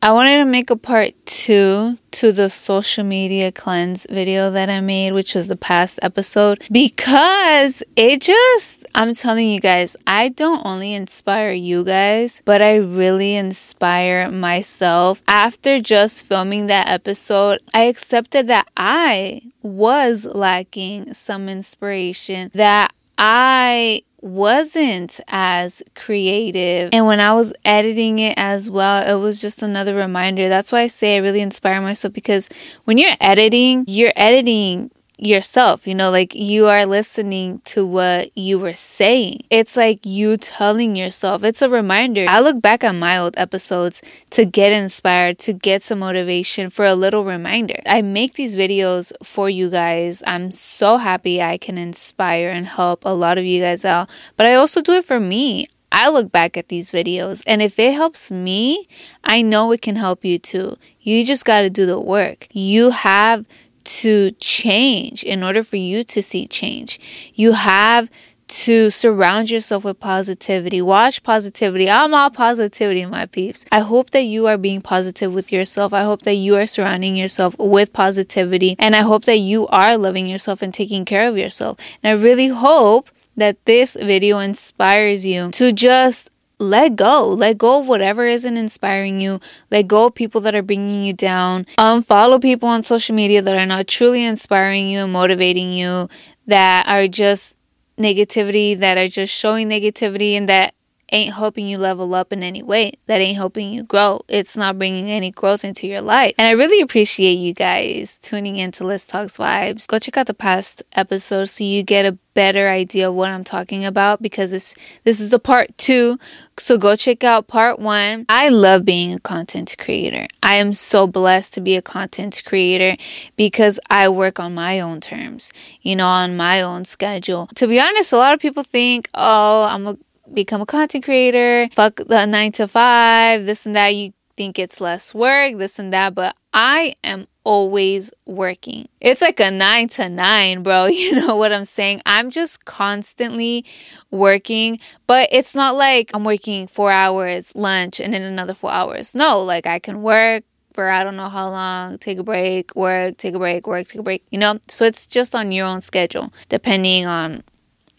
I wanted to make a part two to the social media cleanse video that I made, which was the past episode, because it just, I'm telling you guys, I don't only inspire you guys, but I really inspire myself. After just filming that episode, I accepted that I was lacking some inspiration, that I wasn't as creative. And when I was editing it as well, it was just another reminder. That's why I say I really inspire myself because when you're editing, you're editing yourself, you know, like you are listening to what you were saying. It's like you telling yourself. It's a reminder. I look back at my old episodes to get inspired, to get some motivation for a little reminder. I make these videos for you guys. I'm so happy I can inspire and help a lot of you guys out, but I also do it for me. I look back at these videos and if it helps me, I know it can help you too. You just got to do the work. You have to change in order for you to see change. You have to surround yourself with positivity. Watch positivity. I'm all positivity, my peeps. I hope that you are being positive with yourself. I hope that you are surrounding yourself with positivity. And I hope that you are loving yourself and taking care of yourself. And I really hope that this video inspires you to just let go. Let go of whatever isn't inspiring you. Let go of people that are bringing you down. Um, Unfollow people on social media that are not truly inspiring you and motivating you, that are just negativity, that are just showing negativity, and that ain't helping you level up in any way. That ain't helping you grow. It's not bringing any growth into your life. And I really appreciate you guys tuning in into Lis Talks Vibes. Go check out the past episodes so you get a better idea of what I'm talking about because this this is the part 2. So go check out part 1. I love being a content creator. I am so blessed to be a content creator because I work on my own terms, you know, on my own schedule. To be honest, a lot of people think, "Oh, I'm a become a content creator, fuck the nine to five, this and that. You think it's less work, this and that, but I am always working. It's like a nine to nine, bro. You know what I'm saying? I'm just constantly working, but it's not like I'm working four hours, lunch, and then another four hours. No, like I can work for I don't know how long, take a break, work, take a break, work, take a break, you know? So it's just on your own schedule, depending on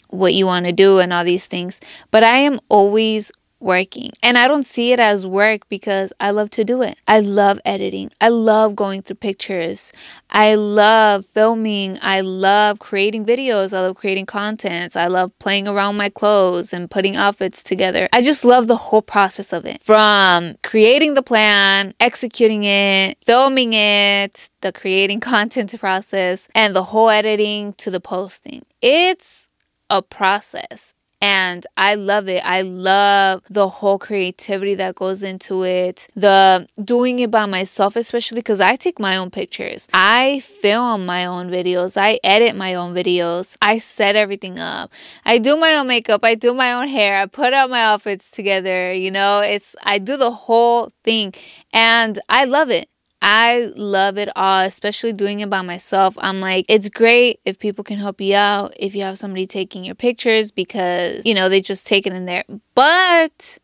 what you want to do and all these things. But I am always working. And I don't see it as work because I love to do it. I love editing. I love going through pictures. I love filming. I love creating videos. I love creating contents. I love playing around my clothes and putting outfits together. I just love the whole process of it. From creating the plan, executing it, filming it, the creating content process, and the whole editing to the posting. It's a process. And I love it. I love the whole creativity that goes into it. The doing it by myself, especially because I take my own pictures. I film my own videos. I edit my own videos. I set everything up. I do my own makeup. I do my own hair. I put out my outfits together. You know, it's, I do the whole thing and I love it. I love it all, especially doing it by myself. I'm like, it's great if people can help you out, if you have somebody taking your pictures because, you know, they just take it in there. But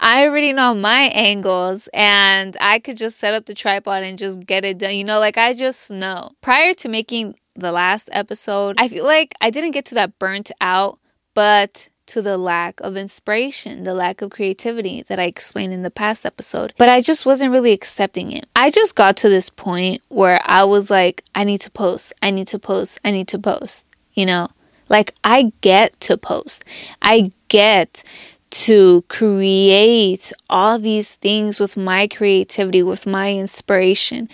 I already know my angles and I could just set up the tripod and just get it done. You know, like I just know. Prior to making the last episode, I feel like I didn't get to that burnt out, but to the lack of inspiration, the lack of creativity that I explained in the past episode. But I just wasn't really accepting it. I just got to this point where I was like, I need to post, I need to post, I need to post, you know? Like, I get to post, I get to create all these things with my creativity, with my inspiration.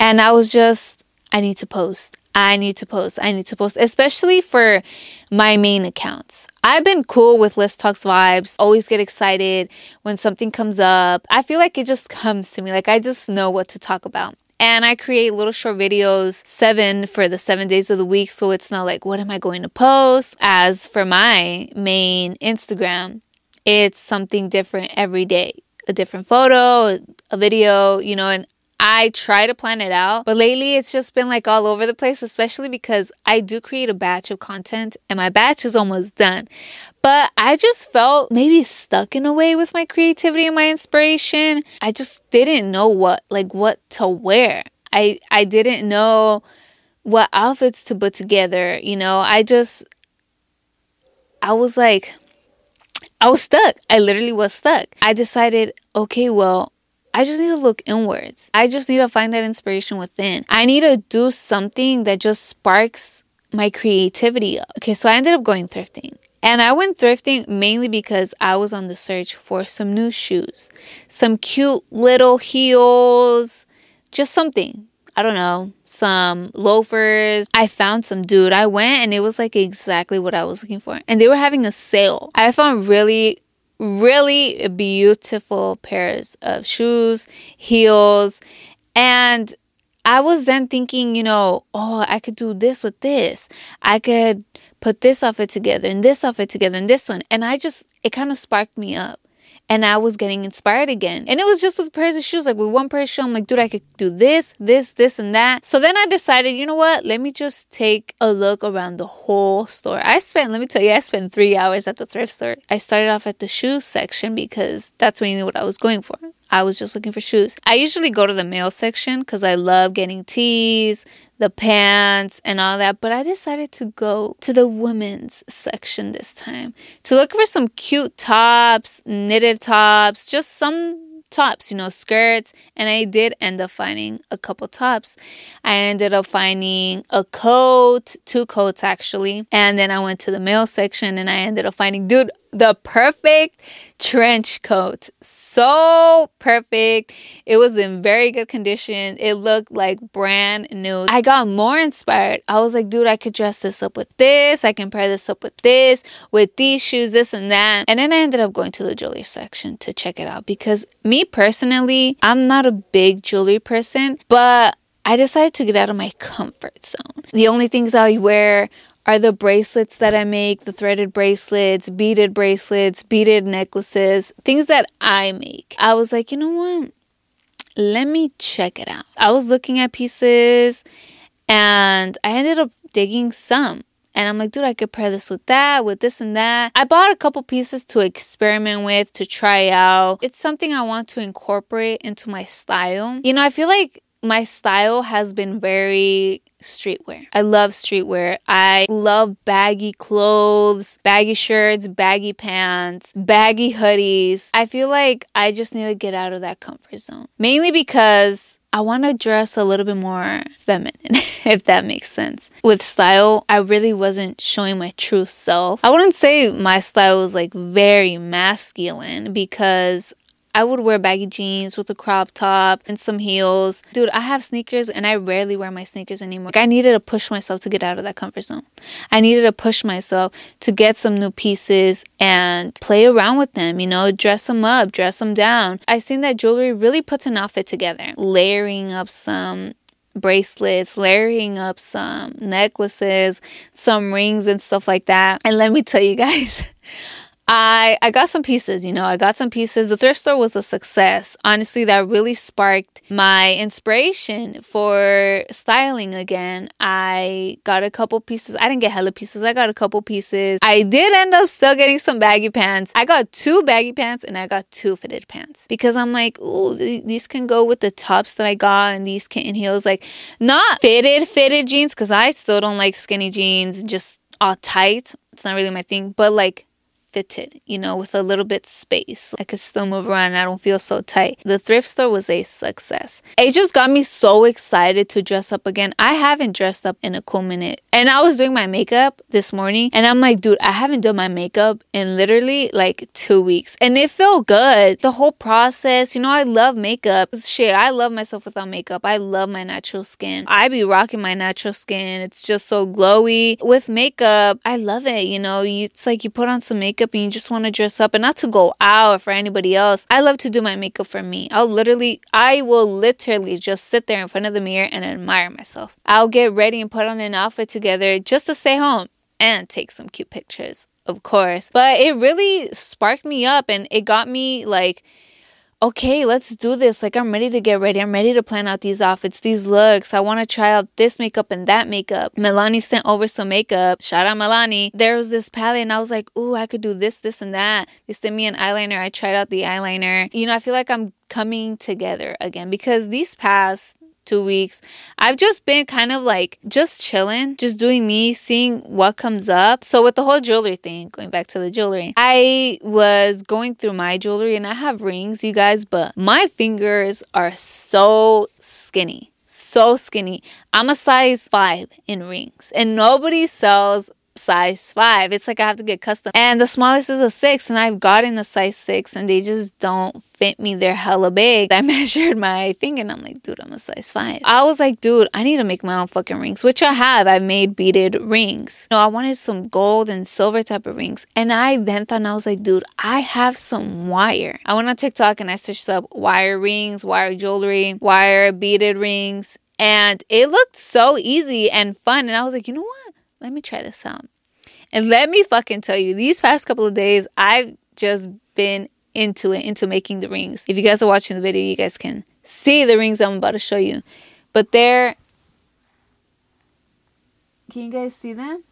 And I was just, I need to post. I need to post. I need to post, especially for my main accounts. I've been cool with Lis Talks Vibes, always get excited when something comes up. I feel like it just comes to me, like I just know what to talk about. And I create little short videos, seven for the seven days of the week. So it's not like, what am I going to post? As for my main Instagram, it's something different every day a different photo, a video, you know, and I try to plan it out, but lately it's just been like all over the place, especially because I do create a batch of content and my batch is almost done. But I just felt maybe stuck in a way with my creativity and my inspiration. I just didn't know what like what to wear. I I didn't know what outfits to put together, you know. I just I was like I was stuck. I literally was stuck. I decided, okay, well, I just need to look inwards. I just need to find that inspiration within. I need to do something that just sparks my creativity. Okay, so I ended up going thrifting. And I went thrifting mainly because I was on the search for some new shoes, some cute little heels, just something. I don't know, some loafers. I found some, dude. I went and it was like exactly what I was looking for. And they were having a sale. I found really, really beautiful pairs of shoes, heels, and I was then thinking, you know, oh, I could do this with this. I could put this outfit together and this outfit together and this one. And I just, it kind of sparked me up and I was getting inspired again. And it was just with pairs of shoes. Like with one pair of shoes, I'm like, dude, I could do this, this, this, and that. So then I decided, you know what? Let me just take a look around the whole store. I spent, let me tell you, I spent three hours at the thrift store. I started off at the shoe section because that's mainly what I was going for. I was just looking for shoes. I usually go to the male section because I love getting tees, the pants, and all that. But I decided to go to the women's section this time to look for some cute tops, knitted tops, just some tops, you know, skirts, and I did end up finding a couple tops. I ended up finding a coat, two coats actually, and then I went to the male section and I ended up finding, dude, the perfect trench coat. So perfect. It was in very good condition. It looked like brand new. I got more inspired. I was like, dude, I could dress this up with this. I can pair this up with this, with these shoes, this and that. And then I ended up going to the jewelry section to check it out because me personally, I'm not a big jewelry person, but I decided to get out of my comfort zone. The only things I wear are the bracelets that I make, the threaded bracelets, beaded bracelets, beaded necklaces, things that I make. I was like, you know what? Let me check it out. I was looking at pieces and I ended up digging some. And I'm like, dude, I could pair this with that, with this and that. I bought a couple pieces to experiment with, to try out. It's something I want to incorporate into my style. You know, I feel like my style has been very streetwear. I love streetwear. I love baggy clothes, baggy shirts, baggy pants, baggy hoodies. I feel like I just need to get out of that comfort zone. Mainly because I want to dress a little bit more feminine, if that makes sense. With style, I really wasn't showing my true self. I wouldn't say my style was like very masculine because I would wear baggy jeans with a crop top and some heels. Dude, I have sneakers and I rarely wear my sneakers anymore. Like, I needed to push myself to get out of that comfort zone. I needed to push myself to get some new pieces and play around with them, you know, dress them up, dress them down. I seen that jewelry really puts an outfit together. Layering up some bracelets, layering up some necklaces, some rings and stuff like that. And let me tell you guys, I I got some pieces, you know, I got some pieces. The thrift store was a success. Honestly, that really sparked my inspiration for styling again. I got a couple pieces. I didn't get hella pieces. I got a couple pieces. I did end up still getting some baggy pants. I got two baggy pants and I got two fitted pants because I'm like, ooh, these can go with the tops that I got and these kitten heels. Like, not fitted, fitted jeans because I still don't like skinny jeans, just all tight. It's not really my thing, but like fitted, you know, with a little bit space. I could still move around I don't feel so tight. The thrift store was a success. It just got me so excited to dress up again. I haven't dressed up in a cool minute. And I was doing my makeup this morning and I'm like, dude, I haven't done my makeup in literally like two weeks. And it felt good. The whole process, you know, I love makeup. Shit, I love myself without makeup. I love my natural skin. I be rocking my natural skin. It's just so glowy. With makeup, I love it. You know, you, it's like you put on some makeup makeup and you just want to dress up and not to go out for anybody else. I love to do my makeup for me. I'll literally, I will literally just sit there in front of the mirror and admire myself. I'll get ready and put on an outfit together just to stay home and take some cute pictures, of course. But it really sparked me up and it got me like, okay, let's do this. Like, I'm ready to get ready. I'm ready to plan out these outfits, these looks. I want to try out this makeup and that makeup. Milani sent over some makeup. Shout out Milani. There was this palette, and I was like, ooh, I could do this, this, and that. They sent me an eyeliner. I tried out the eyeliner. You know, I feel like I'm coming together again because these past two weeks. I've just been kind of like just chilling, just doing me, seeing what comes up. So, with the whole jewelry thing, going back to the jewelry, I was going through my jewelry and I have rings, you guys, but my fingers are so skinny. So skinny. I'm a size five in rings, and nobody sells size five. It's like I have to get custom. And the smallest is a six, and I've gotten a size six, and they just don't fit me. They're hella big. I measured my finger, and I'm like, dude, I'm a size five. I was like, dude, I need to make my own fucking rings, which I have. I've made beaded rings. You know, I wanted some gold and silver type of rings. And I then thought, I was like, dude, I have some wire. I went on TikTok and I searched up wire rings, wire jewelry, wire beaded rings. And it looked so easy and fun. And I was like, you know what? Let me try this out. And let me fucking tell you, these past couple of days, I've just been into it, into making the rings. If you guys are watching the video, you guys can see the rings I'm about to show you. But they're. Can you guys see them?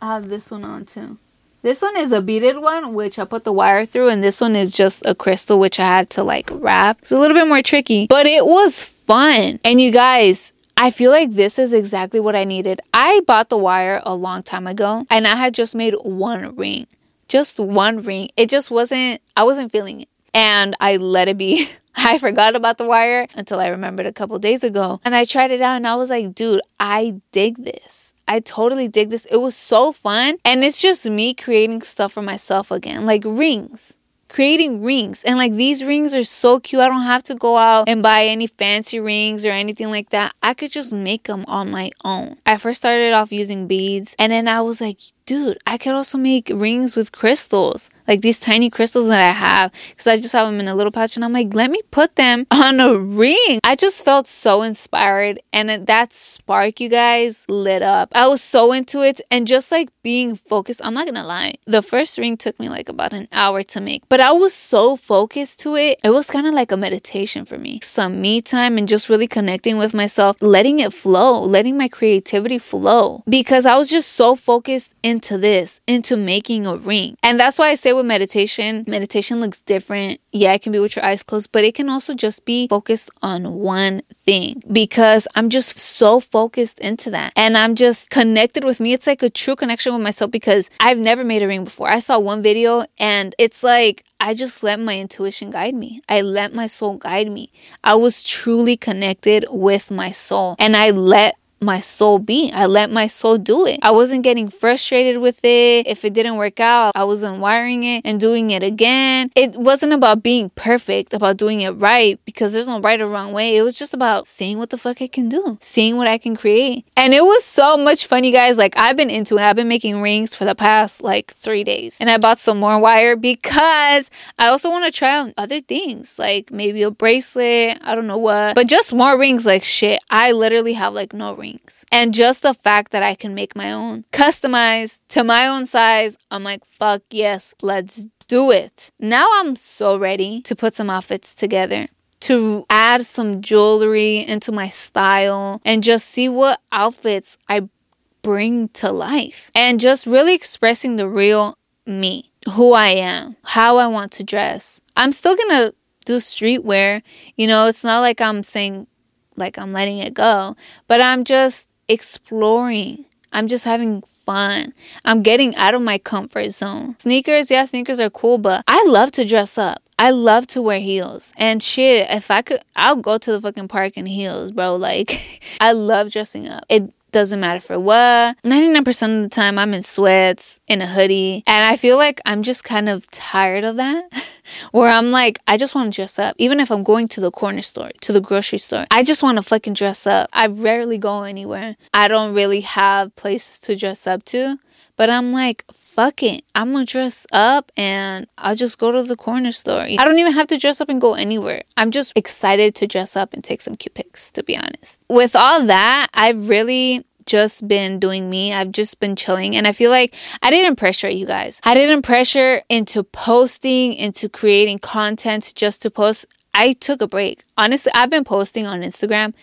I have this one on too. This one is a beaded one, which I put the wire through, and this one is just a crystal, which I had to like wrap. It's a little bit more tricky, but it was fun. And you guys, I feel like this is exactly what I needed. I bought the wire a long time ago and I had just made one ring. Just one ring. It just wasn't, I wasn't feeling it. And I let it be. I forgot about the wire until I remembered a couple days ago. And I tried it out and I was like, dude, I dig this. I totally dig this. It was so fun. And it's just me creating stuff for myself again, like rings creating rings. And like these rings are so cute. I don't have to go out and buy any fancy rings or anything like that. I could just make them on my own. I first started off using beads and then I was like, dude, I could also make rings with crystals, like these tiny crystals that I have, because I just have them in a little pouch. And I'm like, let me put them on a ring. I just felt so inspired. And that spark, you guys, lit up. I was so into it. And just like being focused, I'm not gonna lie, the first ring took me like about an hour to make, but I was so focused to it. It was kind of like a meditation for me. Some me time and just really connecting with myself, letting it flow, letting my creativity flow, because I was just so focused in into this, into making a ring. And that's why I say with meditation, meditation looks different. Yeah, it can be with your eyes closed, but it can also just be focused on one thing because I'm just so focused into that. And I'm just connected with me. It's like a true connection with myself because I've never made a ring before. I saw one video and it's like I just let my intuition guide me. I let my soul guide me. I was truly connected with my soul and I let my soul be. I let my soul do it. I wasn't getting frustrated with it. If it didn't work out, I wasn't wiring it and doing it again. It wasn't about being perfect, about doing it right, because there's no right or wrong way. It was just about seeing what the fuck I can do, seeing what I can create. And it was so much fun, you guys. Like, I've been into it. I've been making rings for the past like three days. And I bought some more wire because I also want to try out other things, like maybe a bracelet. I don't know what, but just more rings. Like, shit, I literally have like no rings And just the fact that I can make my own, customized to my own size, I'm like, fuck yes, let's do it. Now I'm so ready to put some outfits together to add some jewelry into my style and just see what outfits I bring to life and just really expressing the real me, who I am, how I want to dress. I'm still gonna do streetwear. You know, it's not like I'm saying like I'm letting it go, but I'm just exploring. I'm just having fun. I'm getting out of my comfort zone. Sneakers, yeah, sneakers are cool, but I love to dress up. I love to wear heels. And shit, if I could, I'll go to the fucking park in heels, bro. Like, I love dressing up. It doesn't matter for what. 99% of the time, I'm in sweats, in a hoodie. And I feel like I'm just kind of tired of that. Where I'm like, I just want to dress up. Even if I'm going to the corner store, to the grocery store, I just want to fucking dress up. I rarely go anywhere. I don't really have places to dress up to. But I'm like, fuck it. I'm gonna dress up and I'll just go to the corner store. I don't even have to dress up and go anywhere. I'm just excited to dress up and take some cute pics, to be honest. With all that, I really just been doing me. I've just been chilling. And I feel like I didn't pressure you guys. I didn't pressure into posting, into creating content just to post. I took a break. Honestly, I've been posting on Instagram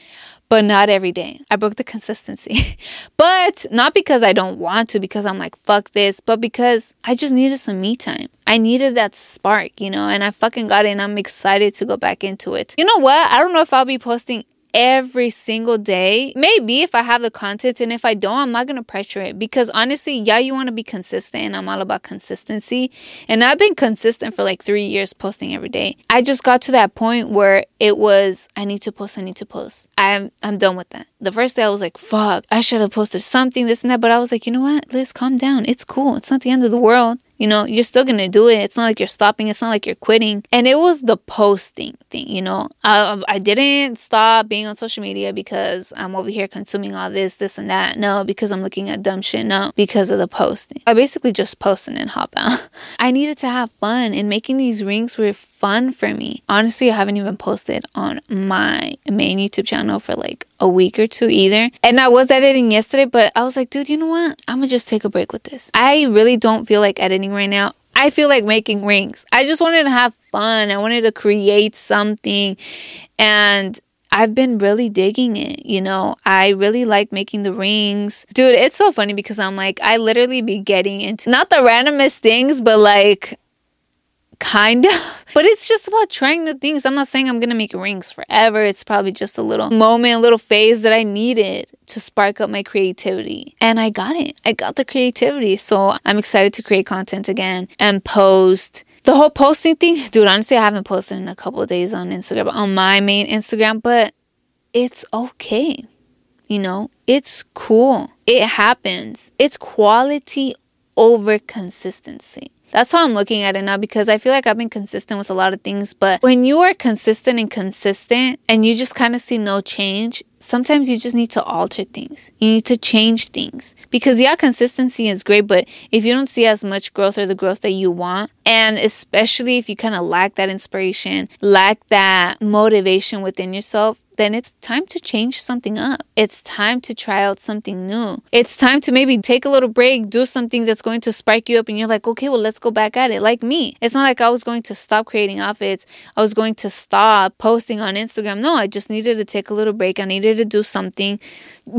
but not every day. I broke the consistency. but not because I don't want to, because I'm like, fuck this, but because I just needed some me time. I needed that spark, you know, and I fucking got it and I'm excited to go back into it. You know what? I don't know if I'll be posting every single day. Maybe if I have the content and if I don't, I'm not going to pressure it because honestly, yeah, you want to be consistent and I'm all about consistency. And I've been consistent for like 3 years posting every day. I just got to that point where it was I need to post, I need to post. I'm I'm done with that. The first day I was like, fuck, I should have posted something this and that, but I was like, you know what? Lis, calm down. It's cool. It's not the end of the world. You know, you're still gonna do it. It's not like you're stopping. It's not like you're quitting. And it was the posting thing. You know, I I didn't stop being on social media because I'm over here consuming all this, this, and that. No, because I'm looking at dumb shit. No, because of the posting. I basically just post and then hop out. I needed to have fun, and making these rings were fun for me. Honestly, I haven't even posted on my main YouTube channel for like a week or two either. And I was editing yesterday, but I was like, dude, you know what? I'm gonna just take a break with this. I really don't feel like editing right now. I feel like making rings. I just wanted to have fun. I wanted to create something. And I've been really digging it, you know. I really like making the rings. Dude, it's so funny because I'm like, I literally be getting into not the randomest things, but like kind of. But it's just about trying new things. I'm not saying I'm gonna make rings forever. It's probably just a little moment, a little phase that I needed to spark up my creativity. And I got it. I got the creativity. So I'm excited to create content again and post. The whole posting thing, dude, honestly, I haven't posted in a couple days on Instagram, on my main Instagram, but it's okay. You know, it's cool. It happens. It's quality over consistency. That's how I'm looking at it now because I feel like I've been consistent with a lot of things. But when you are consistent and consistent and you just kind of see no change, sometimes you just need to alter things. You need to change things. Because, yeah, consistency is great, but if you don't see as much growth or the growth that you want, and especially if you kind of lack that inspiration, lack that motivation within yourself, then it's time to change something up. It's time to try out something new. It's time to maybe take a little break, do something that's going to spike you up, and you're like, okay, well, let's go back at it. Like me. It's not like I was going to stop creating outfits, I was going to stop posting on Instagram. No, I just needed to take a little break. I needed to do something.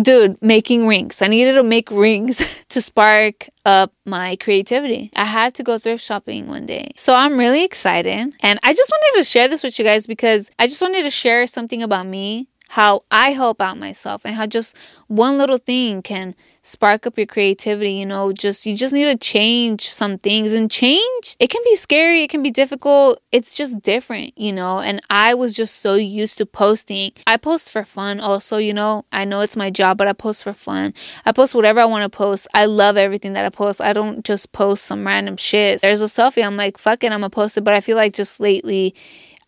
Dude, making rings. I needed to make rings to spark up my creativity. I had to go thrift shopping one day. So I'm really excited. And I just wanted to share this with you guys because I just wanted to share something about me how I help out myself and how just one little thing can spark up your creativity. You know, just you just need to change some things and change. It can be scary, it can be difficult. It's just different, you know. And I was just so used to posting. I post for fun also, you know. I know it's my job, but I post for fun. I post whatever I want to post. I love everything that I post. I don't just post some random shit. There's a selfie, I'm like, fuck it, I'm gonna post it. But I feel like just lately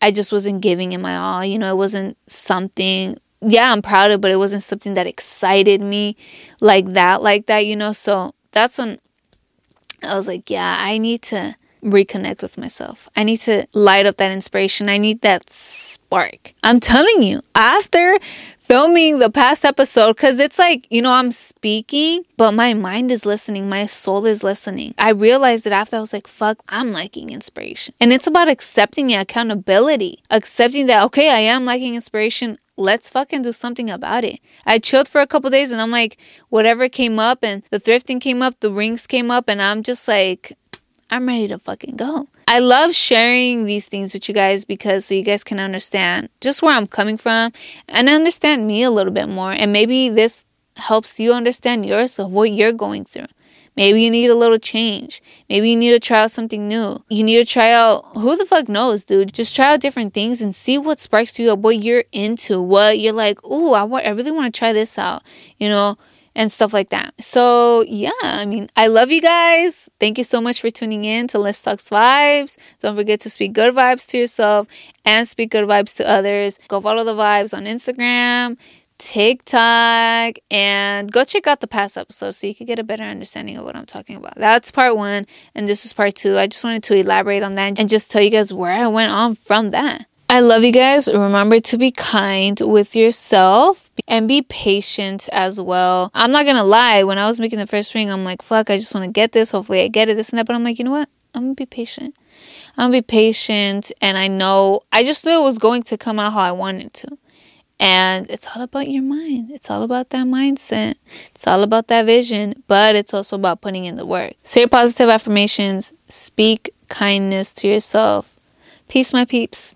I just wasn't giving it my all. You know, it wasn't something yeah, I'm proud of, but it wasn't something that excited me like that, like that, you know. So that's when I was like, yeah, I need to reconnect with myself. I need to light up that inspiration. I need that spark. I'm telling you, after filming the past episode because it's like, you know, I'm speaking, but my mind is listening, my soul is listening. I realized that after I was like, fuck, I'm liking inspiration. And it's about accepting accountability, accepting that, okay, I am liking inspiration. Let's fucking do something about it. I chilled for a couple days and I'm like, whatever came up and the thrifting came up, the rings came up, and I'm just like, I'm ready to fucking go. I love sharing these things with you guys because so you guys can understand just where I'm coming from and understand me a little bit more. And maybe this helps you understand yourself, what you're going through. Maybe you need a little change. Maybe you need to try out something new. You need to try out, who the fuck knows, dude? Just try out different things and see what sparks you up, what you're into, what you're like, oh, I, want, I really want to try this out. You know, and stuff like that. So, yeah, I mean, I love you guys. Thank you so much for tuning in to Lis Talks Vibes. Don't forget to speak good vibes to yourself and speak good vibes to others. Go follow the vibes on Instagram, TikTok, and go check out the past episodes so you can get a better understanding of what I'm talking about. That's part one, and this is part two. I just wanted to elaborate on that and just tell you guys where I went on from that. I love you guys. Remember to be kind with yourself and be patient as well. I'm not gonna lie, when I was making the first ring, I'm like, fuck, I just wanna get this. Hopefully I get it, this and that. But I'm like, you know what? I'm gonna be patient. I'm gonna be patient and I know I just knew it was going to come out how I wanted to. And it's all about your mind. It's all about that mindset. It's all about that vision, but it's also about putting in the work. Say positive affirmations, speak kindness to yourself. Peace, my peeps.